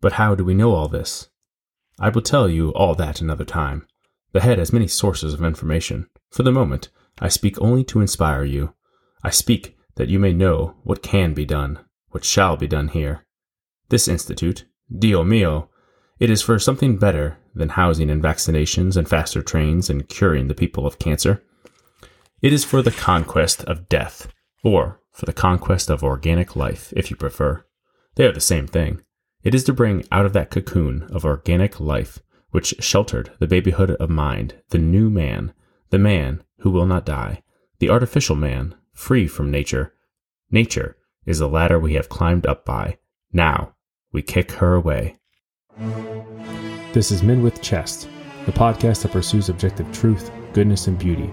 But how do we know all this? I will tell you all that another time. The head has many sources of information. For the moment, I speak only to inspire you. I speak that you may know what can be done, what shall be done here. This institute, Dio mio, it is for something better than housing and vaccinations and faster trains and curing the people of cancer. It is for the conquest of death, or for the conquest of organic life, if you prefer. They are the same thing. It is to bring out of that cocoon of organic life which sheltered the babyhood of mind the new man, the man who will not die, the artificial man, free from nature. Nature is the ladder we have climbed up by. Now we kick her away. This is Men with Chest, the podcast that pursues objective truth, goodness, and beauty,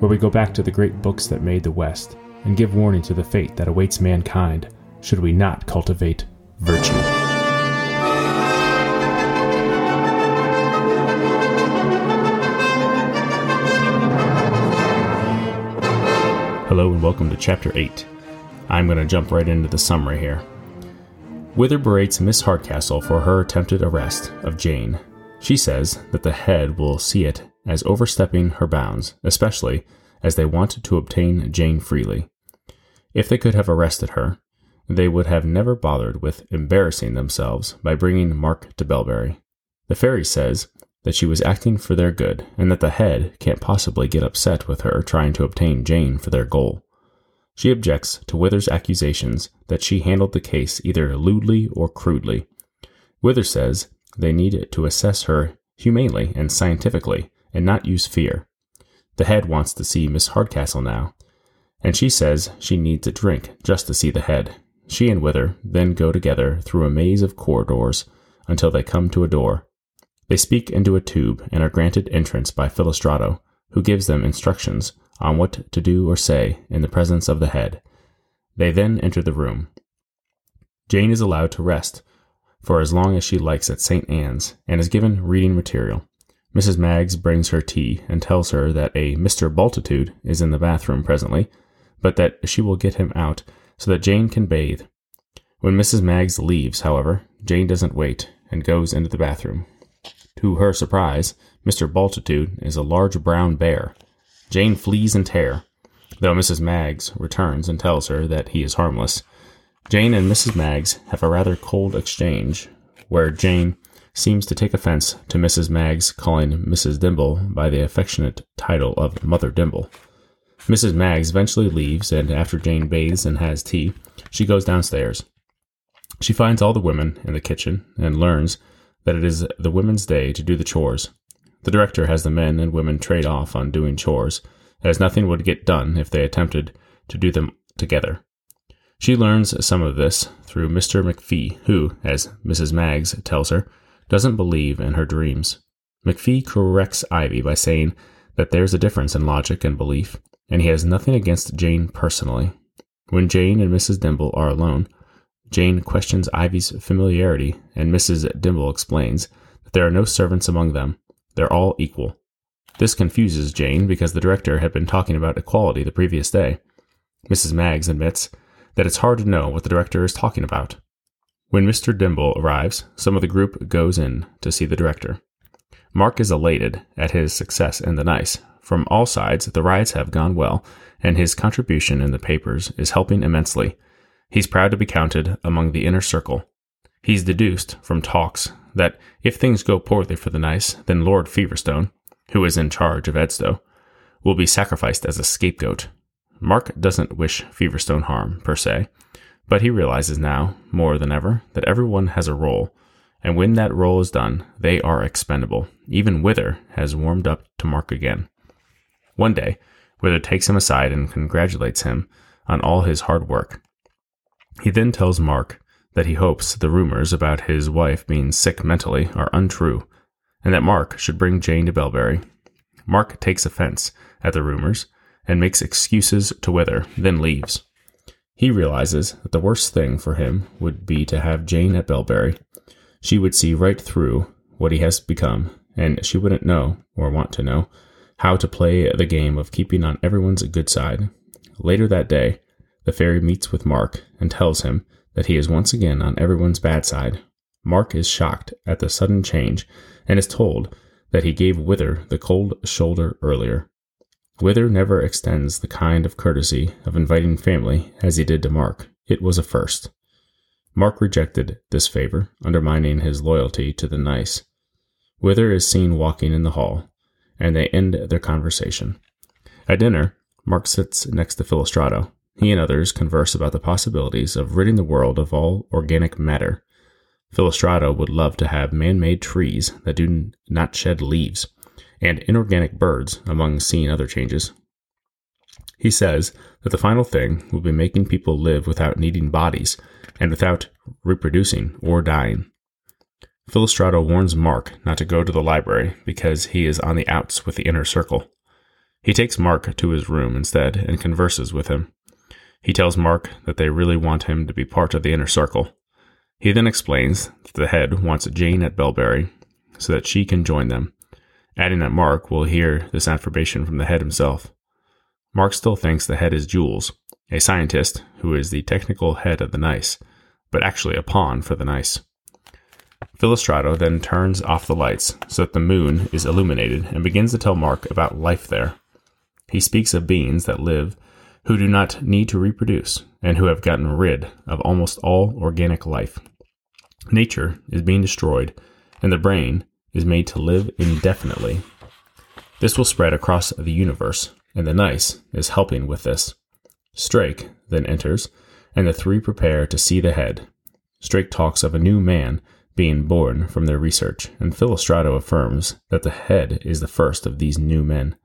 where we go back to the great books that made the West and give warning to the fate that awaits mankind should we not cultivate virtue. Hello and welcome to Chapter 8. I'm going to jump right into the summary here. Wither berates Miss Hardcastle for her attempted arrest of Jane. She says that the head will see it as overstepping her bounds, especially as they want to obtain Jane freely. If they could have arrested her, they would have never bothered with embarrassing themselves by bringing Mark to Belbury. The fairy says that she was acting for their good and that the head can't possibly get upset with her trying to obtain Jane for their goal. She objects to Wither's accusations that she handled the case either lewdly or crudely. Wither says they need to assess her humanely and scientifically and not use fear. The head wants to see Miss Hardcastle now, and she says she needs a drink just to see the head. She and Wither then go together through a maze of corridors until they come to a door. They speak into a tube and are granted entrance by Filostrato, who gives them instructions on what to do or say in the presence of the head. They then enter the room. Jane is allowed to rest for as long as she likes at St. Anne's and is given reading material. Mrs. Maggs brings her tea and tells her that a Mr. Bultitude is in the bathroom presently, but that she will get him out so that Jane can bathe. When Mrs. Maggs leaves, however, Jane doesn't wait and goes into the bathroom. To her surprise, Mr. Bultitude is a large brown bear. Jane flees in terror, though Mrs. Maggs returns and tells her that he is harmless. Jane and Mrs. Maggs have a rather cold exchange, where Jane seems to take offense to Mrs. Maggs calling Mrs. Dimble by the affectionate title of Mother Dimble. Mrs. Maggs eventually leaves, and after Jane bathes and has tea, she goes downstairs. She finds all the women in the kitchen and learns that it is the women's day to do the chores. The director has the men and women trade off on doing chores, as nothing would get done if they attempted to do them together. She learns some of this through Mr. McPhee, who, as Mrs. Maggs tells her, doesn't believe in her dreams. McPhee corrects Ivy by saying that there's a difference in logic and belief, and he has nothing against Jane personally. When Jane and Mrs. Dimble are alone, Jane questions Ivy's familiarity, and Mrs. Dimble explains that there are no servants among them. They're all equal. This confuses Jane because the director had been talking about equality the previous day. Mrs. Maggs admits that it's hard to know what the director is talking about. When Mr. Dimble arrives, some of the group goes in to see the director. Mark is elated at his success in the nice. From all sides, the riots have gone well, and his contribution in the papers is helping immensely. He's proud to be counted among the inner circle. He's deduced from talks that if things go poorly for the nice, then Lord Feverstone, who is in charge of Edgestow, will be sacrificed as a scapegoat. Mark doesn't wish Feverstone harm, per se, but he realizes now, more than ever, that everyone has a role, and when that role is done, they are expendable. Even Wither has warmed up to Mark again. One day, Wither takes him aside and congratulates him on all his hard work. He then tells Mark that he hopes the rumors about his wife being sick mentally are untrue, and that Mark should bring Jane to Belbury. Mark takes offense at the rumors and makes excuses to Wither, then leaves. He realizes that the worst thing for him would be to have Jane at Belbury. She would see right through what he has become, and she wouldn't know, or want to know, how to play the game of keeping on everyone's good side. Later that day, the fairy meets with Mark and tells him that he is once again on everyone's bad side. Mark is shocked at the sudden change and is told that he gave Wither the cold shoulder earlier. Wither never extends the kind of courtesy of inviting family as he did to Mark. It was a first. Mark rejected this favor, undermining his loyalty to the nice. Wither is seen walking in the hall, and they end their conversation. At dinner, Mark sits next to Filostrato. He and others converse about the possibilities of ridding the world of all organic matter. Filostrato would love to have man made trees that do not shed leaves, and inorganic birds, among seeing other changes. He says that the final thing will be making people live without needing bodies and without reproducing or dying. Filostrato warns Mark not to go to the library because he is on the outs with the inner circle. He takes Mark to his room instead and converses with him. He tells Mark that they really want him to be part of the inner circle. He then explains that the head wants Jane at Belbury so that she can join them, adding that Mark will hear this affirmation from the head himself. Mark still thinks the head is Jules, a scientist who is the technical head of the NICE, but actually a pawn for the NICE. Filostrato then turns off the lights so that the moon is illuminated and begins to tell Mark about life there. He speaks of beings that live who do not need to reproduce and who have gotten rid of almost all organic life. Nature is being destroyed, and the brain is made to live indefinitely. This will spread across the universe, and the NICE is helping with this. Straik then enters, and the three prepare to see the head. Straik talks of a new man being born from their research, and Filostrato affirms that the head is the first of these new men.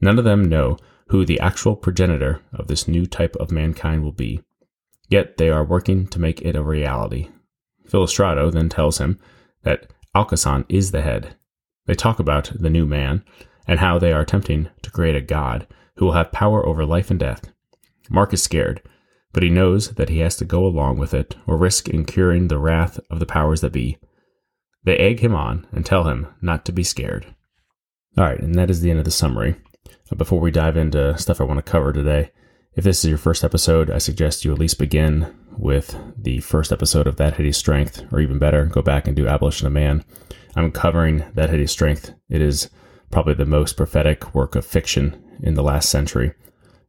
None of them know who the actual progenitor of this new type of mankind will be, yet they are working to make it a reality. Filostrato then tells him that Alcasan is the head. They talk about the new man and how they are attempting to create a god who will have power over life and death. Mark is scared, but he knows that he has to go along with it or risk incurring the wrath of the powers that be. They egg him on and tell him not to be scared. All right, and that is the end of the summary. Before we dive into stuff I want to cover today, if this is your first episode, I suggest you at least begin with the first episode of That Hideous Strength, or even better, go back and do Abolition of Man. I'm covering That Hideous Strength. It is probably the most prophetic work of fiction in the last century.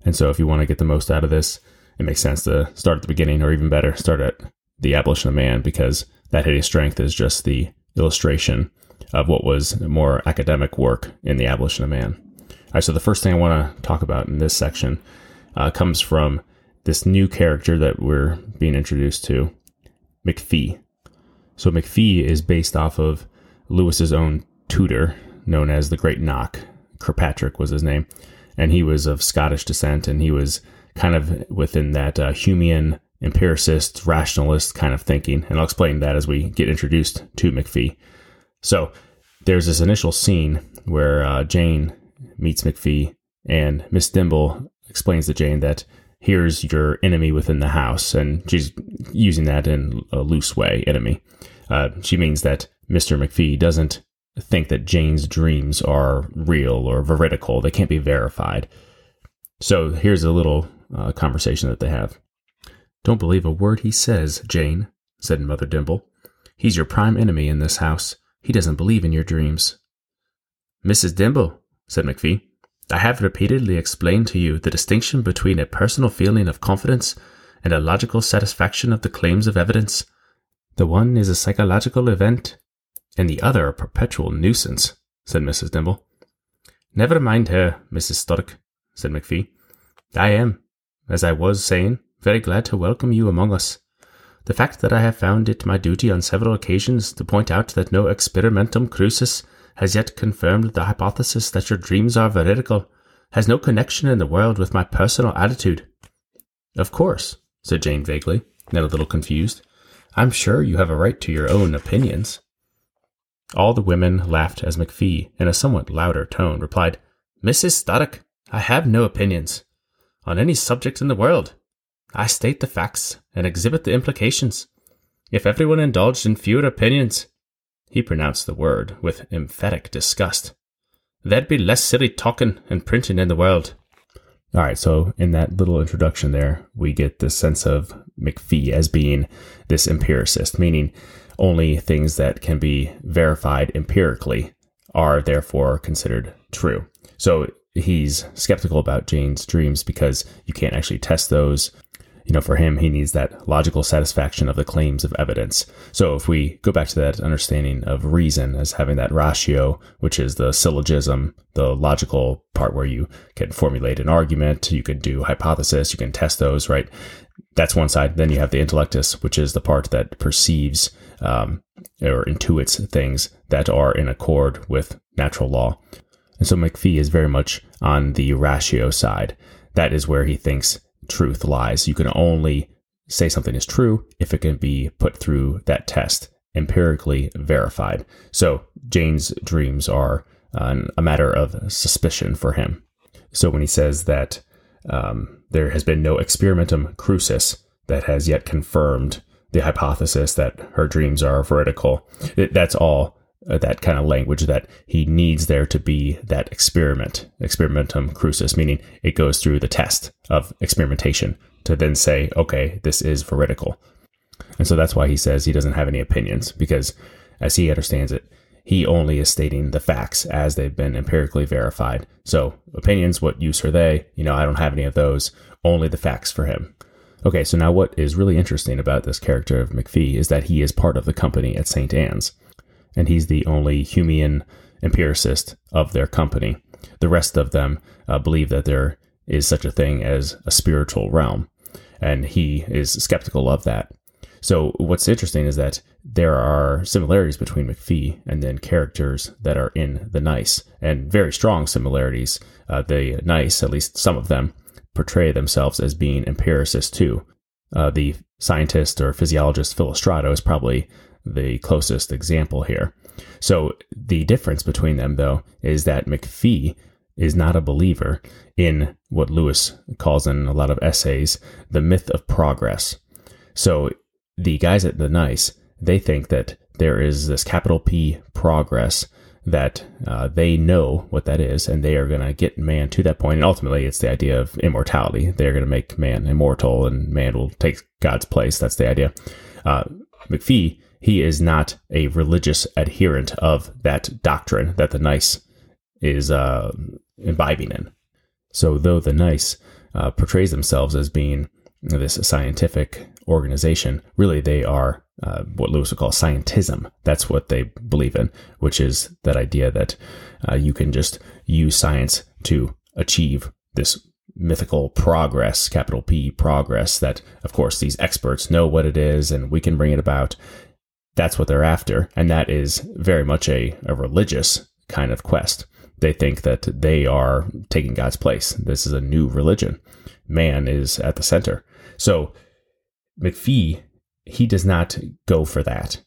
And so, if you want to get the most out of this, it makes sense to start at the beginning, or even better, start at the abolition of man, because that hideous strength is just the illustration of what was more academic work in the abolition of man. All right, so the first thing I want to talk about in this section uh, comes from this new character that we're being introduced to, McPhee. So McPhee is based off of Lewis's own tutor, known as the Great Knock. Kirkpatrick was his name, and he was of Scottish descent, and he was kind of within that uh, Humean empiricist, rationalist kind of thinking. And I'll explain that as we get introduced to McPhee. So there's this initial scene where uh, Jane meets McPhee, and Miss Dimble explains to Jane that here's your enemy within the house, and she's using that in a loose way, enemy. Uh, she means that Mr. McPhee doesn't think that Jane's dreams are real or veridical. They can't be verified. So here's a little uh, conversation that they have. Don't believe a word he says, Jane, said Mother Dimble. He's your prime enemy in this house. He doesn't believe in your dreams. Mrs. Dimble, said McPhee, I have repeatedly explained to you the distinction between a personal feeling of confidence and a logical satisfaction of the claims of evidence. The one is a psychological event, and the other a perpetual nuisance, said Mrs. Dimble. Never mind her, Mrs. Studdock, said McPhee. I am, as I was saying, very glad to welcome you among us. The fact that I have found it my duty on several occasions to point out that no experimentum crucis has yet confirmed the hypothesis that your dreams are veridical has no connection in the world with my personal attitude. Of course, said Jane vaguely, then a little confused. I'm sure you have a right to your own opinions. All the women laughed as McPhee, in a somewhat louder tone, replied, Mrs. Studdock, I have no opinions on any subject in the world. I state the facts and exhibit the implications. If everyone indulged in fewer opinions, he pronounced the word with emphatic disgust, there'd be less silly talking and printing in the world. All right, so in that little introduction there, we get the sense of McPhee as being this empiricist, meaning only things that can be verified empirically are therefore considered true. So he's skeptical about Jane's dreams because you can't actually test those. You know, for him, he needs that logical satisfaction of the claims of evidence. So if we go back to that understanding of reason as having that ratio, which is the syllogism, the logical part where you can formulate an argument, you can do hypothesis, you can test those, right? That's one side. Then you have the intellectus, which is the part that perceives um, or intuits things that are in accord with natural law. And so McPhee is very much on the ratio side. That is where he thinks truth lies. You can only say something is true if it can be put through that test, empirically verified. So Jane's dreams are uh, a matter of suspicion for him. So when he says that um, there has been no experimentum crucis that has yet confirmed the hypothesis that her dreams are veridical, that's all uh, that kind of language that he needs there to be that experiment, experimentum crucis, meaning it goes through the test of experimentation to then say, okay, this is veridical. And so that's why he says he doesn't have any opinions, because as he understands it, he only is stating the facts as they've been empirically verified. So, opinions, what use are they? You know, I don't have any of those, only the facts for him. Okay, so now what is really interesting about this character of McPhee is that he is part of the company at St. Anne's and he's the only Humean empiricist of their company. The rest of them uh, believe that there is such a thing as a spiritual realm, and he is skeptical of that. So, what's interesting is that there are similarities between McPhee and then characters that are in the Nice, and very strong similarities. Uh, the Nice, at least some of them, portray themselves as being empiricists too. Uh, the scientist or physiologist Filostrato is probably the closest example here. So the difference between them, though, is that McPhee is not a believer in what Lewis calls in a lot of essays the myth of progress. So the guys at the NICE, they think that there is this capital P progress that uh, they know what that is and they are going to get man to that point and ultimately it's the idea of immortality they're going to make man immortal and man will take god's place that's the idea uh, mcphee he is not a religious adherent of that doctrine that the Nice is uh, imbibing in. So, though the Nice uh, portrays themselves as being this scientific organization, really they are uh, what Lewis would call scientism. That's what they believe in, which is that idea that uh, you can just use science to achieve this mythical progress, capital P progress, that of course these experts know what it is and we can bring it about that's what they're after. And that is very much a, a religious kind of quest. They think that they are taking God's place. This is a new religion. Man is at the center. So McPhee, he does not go for that.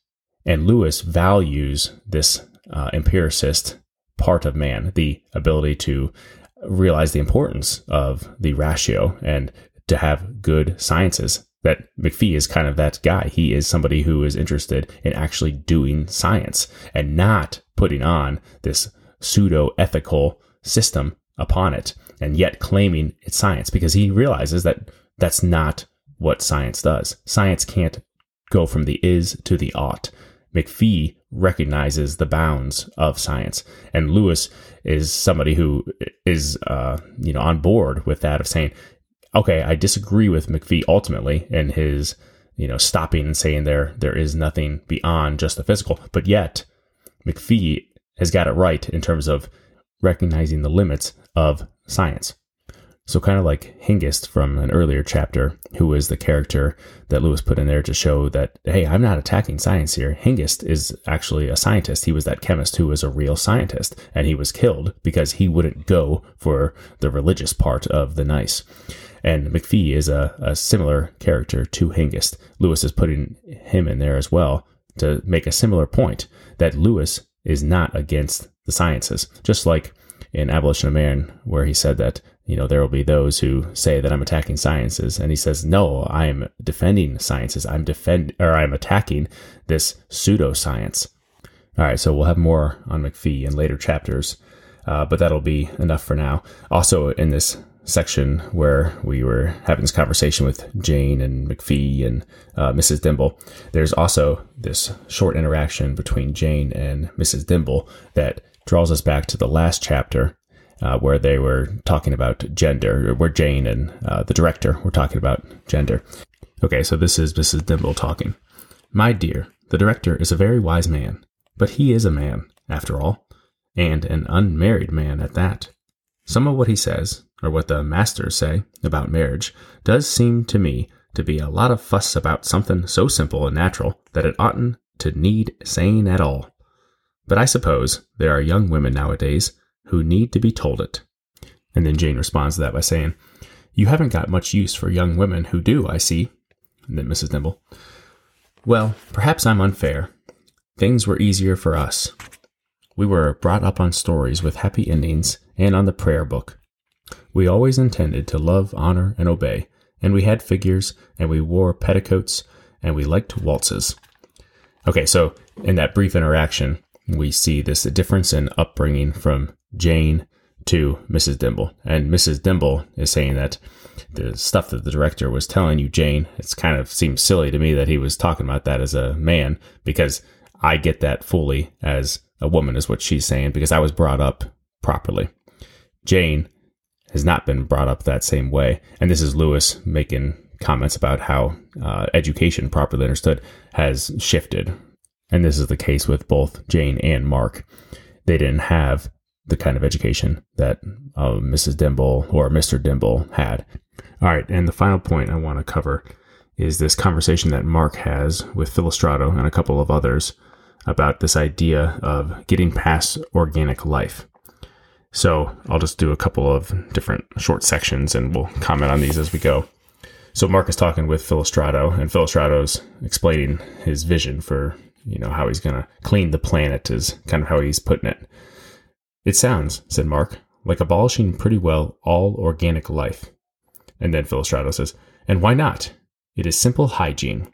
And Lewis values this uh, empiricist part of man, the ability to realize the importance of the ratio and to have good sciences that McPhee is kind of that guy. He is somebody who is interested in actually doing science and not putting on this pseudo ethical system upon it and yet claiming it's science because he realizes that that's not what science does. Science can't go from the is to the ought. McPhee recognizes the bounds of science, and Lewis is somebody who is, uh, you know, on board with that of saying okay, I disagree with McPhee ultimately in his, you know, stopping and saying there there is nothing beyond just the physical, but yet McPhee has got it right in terms of recognizing the limits of science. So kind of like Hengist from an earlier chapter, who was the character that Lewis put in there to show that, hey, I'm not attacking science here. Hengist is actually a scientist. He was that chemist who was a real scientist, and he was killed because he wouldn't go for the religious part of the nice. And McPhee is a, a similar character to Hengist. Lewis is putting him in there as well to make a similar point that Lewis is not against the sciences. Just like in Abolition of Man, where he said that, you know, there will be those who say that I'm attacking sciences. And he says, no, I am defending sciences. I'm defend or I'm attacking this pseudoscience. All right, so we'll have more on McPhee in later chapters, uh, but that'll be enough for now. Also, in this section where we were having this conversation with Jane and McPhee and uh, Mrs. Dimble, there's also this short interaction between Jane and Mrs. Dimble that draws us back to the last chapter uh, where they were talking about gender, where Jane and uh, the director were talking about gender. Okay, so this is Mrs. Dimble talking. My dear, the director is a very wise man, but he is a man, after all, and an unmarried man at that. Some of what he says, or what the masters say about marriage, does seem to me to be a lot of fuss about something so simple and natural that it oughtn't to need saying at all. But I suppose there are young women nowadays who need to be told it. And then Jane responds to that by saying, You haven't got much use for young women who do, I see. And then Mrs. Dimble, Well, perhaps I'm unfair. Things were easier for us. We were brought up on stories with happy endings and on the prayer book. We always intended to love, honor, and obey, and we had figures, and we wore petticoats, and we liked waltzes. Okay, so in that brief interaction, we see this difference in upbringing from Jane to Mrs. Dimble. And Mrs. Dimble is saying that the stuff that the director was telling you, Jane, it's kind of seems silly to me that he was talking about that as a man because I get that fully as a woman, is what she's saying, because I was brought up properly. Jane has not been brought up that same way. And this is Lewis making comments about how uh, education, properly understood, has shifted. And this is the case with both Jane and Mark. They didn't have the kind of education that uh, Mrs. Dimble or Mr. Dimble had. All right, and the final point I want to cover is this conversation that Mark has with Filostrato and a couple of others about this idea of getting past organic life. So I'll just do a couple of different short sections and we'll comment on these as we go. So Mark is talking with Filostrato, and Filostrato's explaining his vision for you know how he's going to clean the planet is kind of how he's putting it. It sounds, said Mark, like abolishing pretty well all organic life. And then Filostrato says, and why not? It is simple hygiene.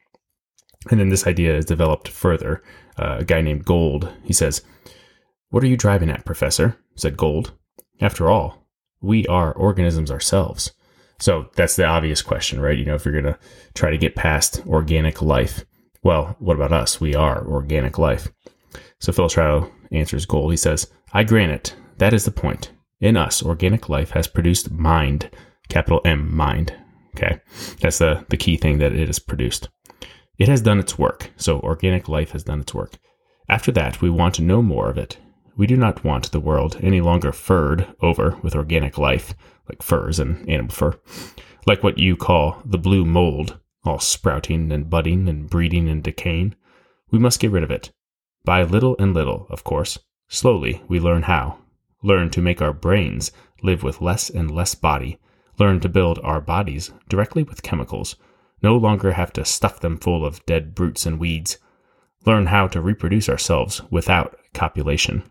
And then this idea is developed further. Uh, a guy named Gold, he says, What are you driving at, Professor? said Gold. After all, we are organisms ourselves. So that's the obvious question, right? You know, if you're going to try to get past organic life, well, what about us? We are organic life. So Filostrato answers Gold. He says, I grant it. That is the point. In us, organic life has produced mind, capital M, mind. Okay. That's the, the key thing that it has produced. It has done its work. So organic life has done its work. After that, we want no more of it. We do not want the world any longer furred over with organic life, like furs and animal fur, like what you call the blue mold, all sprouting and budding and breeding and decaying. We must get rid of it. By little and little, of course. Slowly, we learn how. Learn to make our brains live with less and less body. Learn to build our bodies directly with chemicals. No longer have to stuff them full of dead brutes and weeds. Learn how to reproduce ourselves without copulation.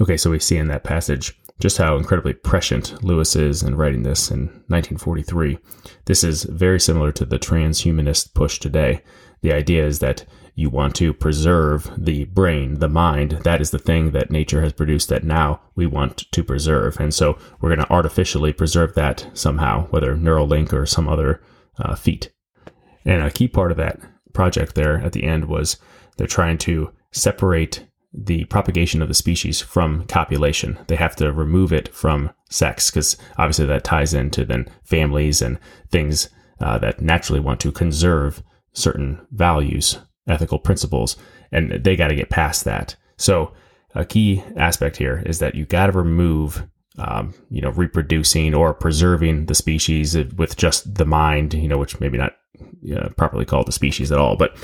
Okay, so we see in that passage just how incredibly prescient Lewis is in writing this in 1943. This is very similar to the transhumanist push today. The idea is that you want to preserve the brain, the mind. That is the thing that nature has produced that now we want to preserve. And so we're going to artificially preserve that somehow, whether Neuralink or some other uh, feat. And a key part of that project there at the end was they're trying to separate the propagation of the species from copulation. They have to remove it from sex because obviously that ties into then families and things uh, that naturally want to conserve certain values, ethical principles, and they got to get past that. So a key aspect here is that you got to remove, um, you know, reproducing or preserving the species with just the mind, you know, which maybe not properly called the species at all, but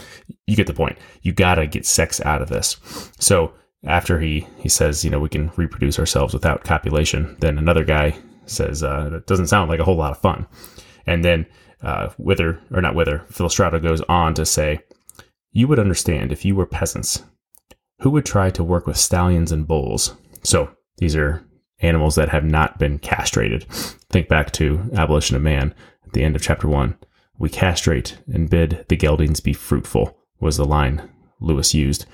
you get the point. You got to get sex out of this. So after he he says, you know, we can reproduce ourselves without copulation, then another guy says uh, that doesn't sound like a whole lot of fun, and then uh, Wither, or not Wither, Filostrato goes on to say, You would understand if you were peasants. Who would try to work with stallions and bulls? So these are animals that have not been castrated. Think back to Abolition of Man at the end of chapter one. We castrate and bid the geldings be fruitful, was the line Lewis used.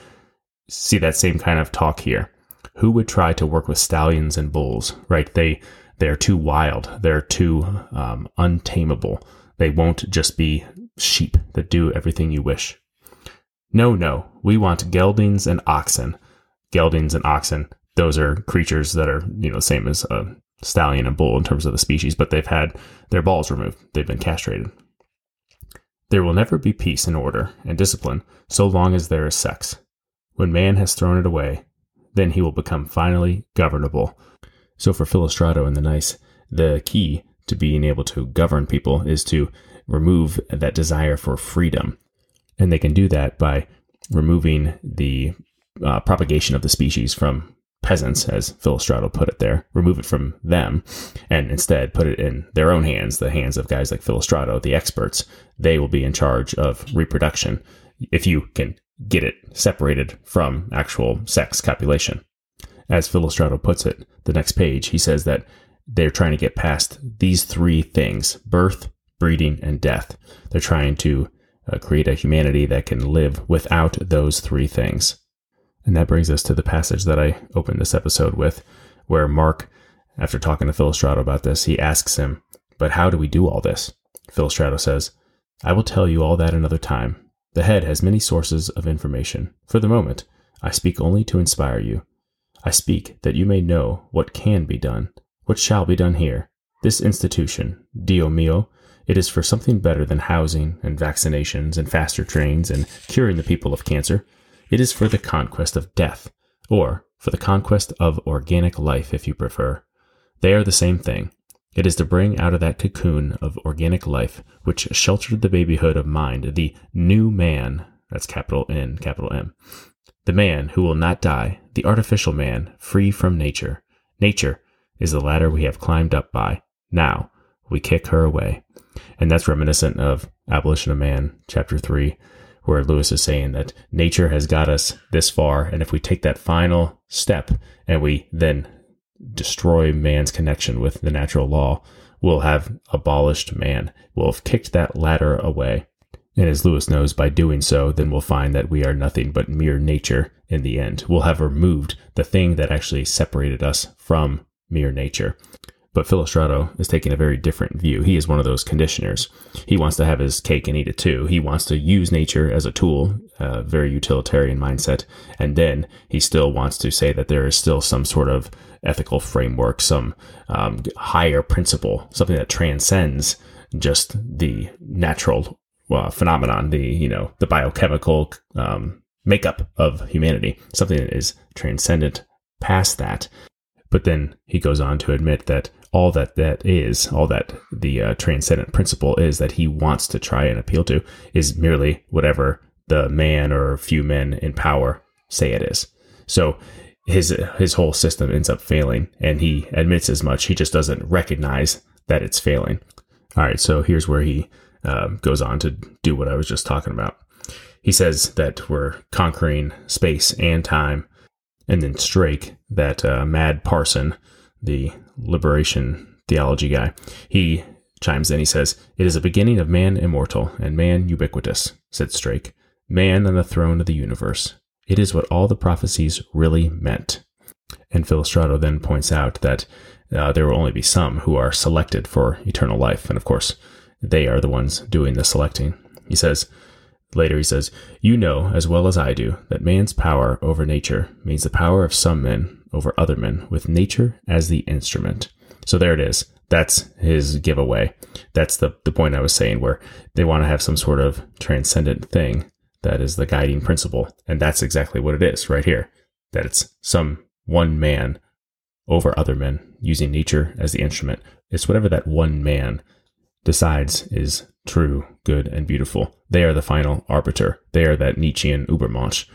See that same kind of talk here. Who would try to work with stallions and bulls, right? They They're too wild. They're too um, untamable. They won't just be sheep that do everything you wish. No, no, we want geldings and oxen. Geldings and oxen, those are creatures that are, you know, the same as a stallion and bull in terms of the species, but they've had their balls removed. They've been castrated. There will never be peace and order and discipline so long as there is sex. When man has thrown it away, then he will become finally governable. So for Filostrato and the Nice, the key to being able to govern people is to remove that desire for freedom. And they can do that by removing the uh, propagation of the species from peasants, as Filostrato put it there, remove it from them, and instead put it in their own hands, the hands of guys like Filostrato, the experts. They will be in charge of reproduction if you can get it separated from actual sex copulation. As Filostrato puts it, the next page, he says that they're trying to get past these three things birth, breeding, and death. They're trying to uh, create a humanity that can live without those three things. And that brings us to the passage that I opened this episode with, where Mark, after talking to Filostrato about this, he asks him, But how do we do all this? Filostrato says, I will tell you all that another time. The head has many sources of information. For the moment, I speak only to inspire you. I speak that you may know what can be done, what shall be done here. This institution, Dio mio, it is for something better than housing and vaccinations and faster trains and curing the people of cancer. It is for the conquest of death, or for the conquest of organic life, if you prefer. They are the same thing. It is to bring out of that cocoon of organic life, which sheltered the babyhood of mind, the new man, that's capital N, capital M, the man who will not die, the artificial man, free from nature. Nature is the ladder we have climbed up by. Now we kick her away. And that's reminiscent of Abolition of Man, chapter 3, where Lewis is saying that nature has got us this far. And if we take that final step and we then destroy man's connection with the natural law, we'll have abolished man. We'll have kicked that ladder away. And as Lewis knows, by doing so, then we'll find that we are nothing but mere nature in the end. We'll have removed the thing that actually separated us from mere nature. But Filostrato is taking a very different view. He is one of those conditioners. He wants to have his cake and eat it too. He wants to use nature as a tool, a very utilitarian mindset. And then he still wants to say that there is still some sort of ethical framework, some um, higher principle, something that transcends just the natural uh, phenomenon, the you know the biochemical um, makeup of humanity, something that is transcendent past that. But then he goes on to admit that all that that is, all that the uh, transcendent principle is that he wants to try and appeal to, is merely whatever the man or few men in power say it is. So his his whole system ends up failing, and he admits as much. He just doesn't recognize that it's failing. All right, so here's where he uh, goes on to do what I was just talking about. He says that we're conquering space and time, and then Straik, that uh, mad parson, the liberation theology guy, he chimes in. He says, "It is a beginning of man immortal and man ubiquitous," said Straik. "Man on the throne of the universe. It is what all the prophecies really meant. And Filostrato then points out that uh, there will only be some who are selected for eternal life. And of course, they are the ones doing the selecting. He says, later he says, You know as well as I do that man's power over nature means the power of some men over other men, with nature as the instrument. So there it is. That's his giveaway. That's the, the point I was saying, where they want to have some sort of transcendent thing that is the guiding principle. And that's exactly what it is right here that it's some one man over other men using nature as the instrument. It's whatever that one man decides is true, good, and beautiful. They are the final arbiter. They are that Nietzschean Übermensch.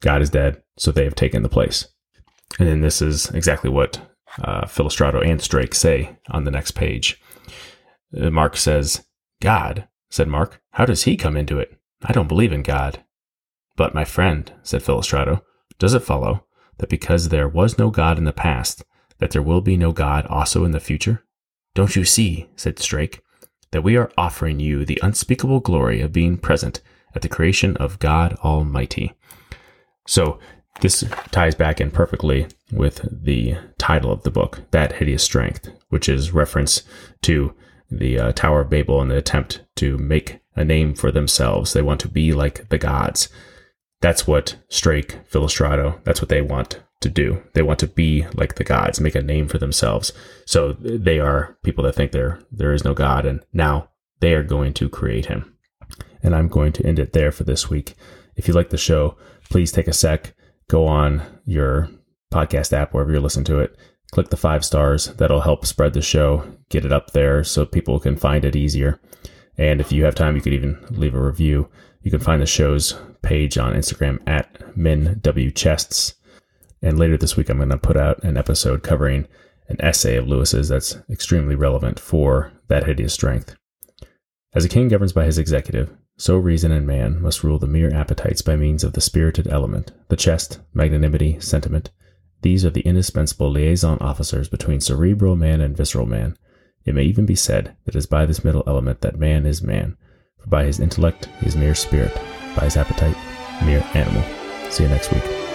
God is dead, so they have taken the place. And then this is exactly what uh, Filostrato and Straik say on the next page. Uh, Mark says, God, said Mark, how does he come into it? I don't believe in God. But, my friend, said Filostrato, does it follow that because there was no God in the past, that there will be no God also in the future? Don't you see, said Straik, that we are offering you the unspeakable glory of being present at the creation of God Almighty? So, This ties back in perfectly with the title of the book, That Hideous Strength, which is reference to the uh, Tower of Babel and the attempt to make a name for themselves. They want to be like the gods. That's what Straik, Filostrato, that's what they want to do. They want to be like the gods, make a name for themselves. So they are people that think there there is no God, and now they are going to create him. And I'm going to end it there for this week. If you like the show, please take a sec, go on your podcast app, wherever you're listening to it, click the five stars. That'll help spread the show, get it up there so people can find it easier. And if you have time, you could even leave a review. You can find the show's page on Instagram at minwchests. And later this week, I'm going to put out an episode covering an essay of Lewis's that's extremely relevant for that hideous strength. As a king governs by his executive, so reason and man must rule the mere appetites by means of the spirited element, the chest, magnanimity, sentiment. These are the indispensable liaison officers between cerebral man and visceral man. It may even be said that it is by this middle element that man is man, for by his intellect he is mere spirit, by his appetite, mere animal. See you next week.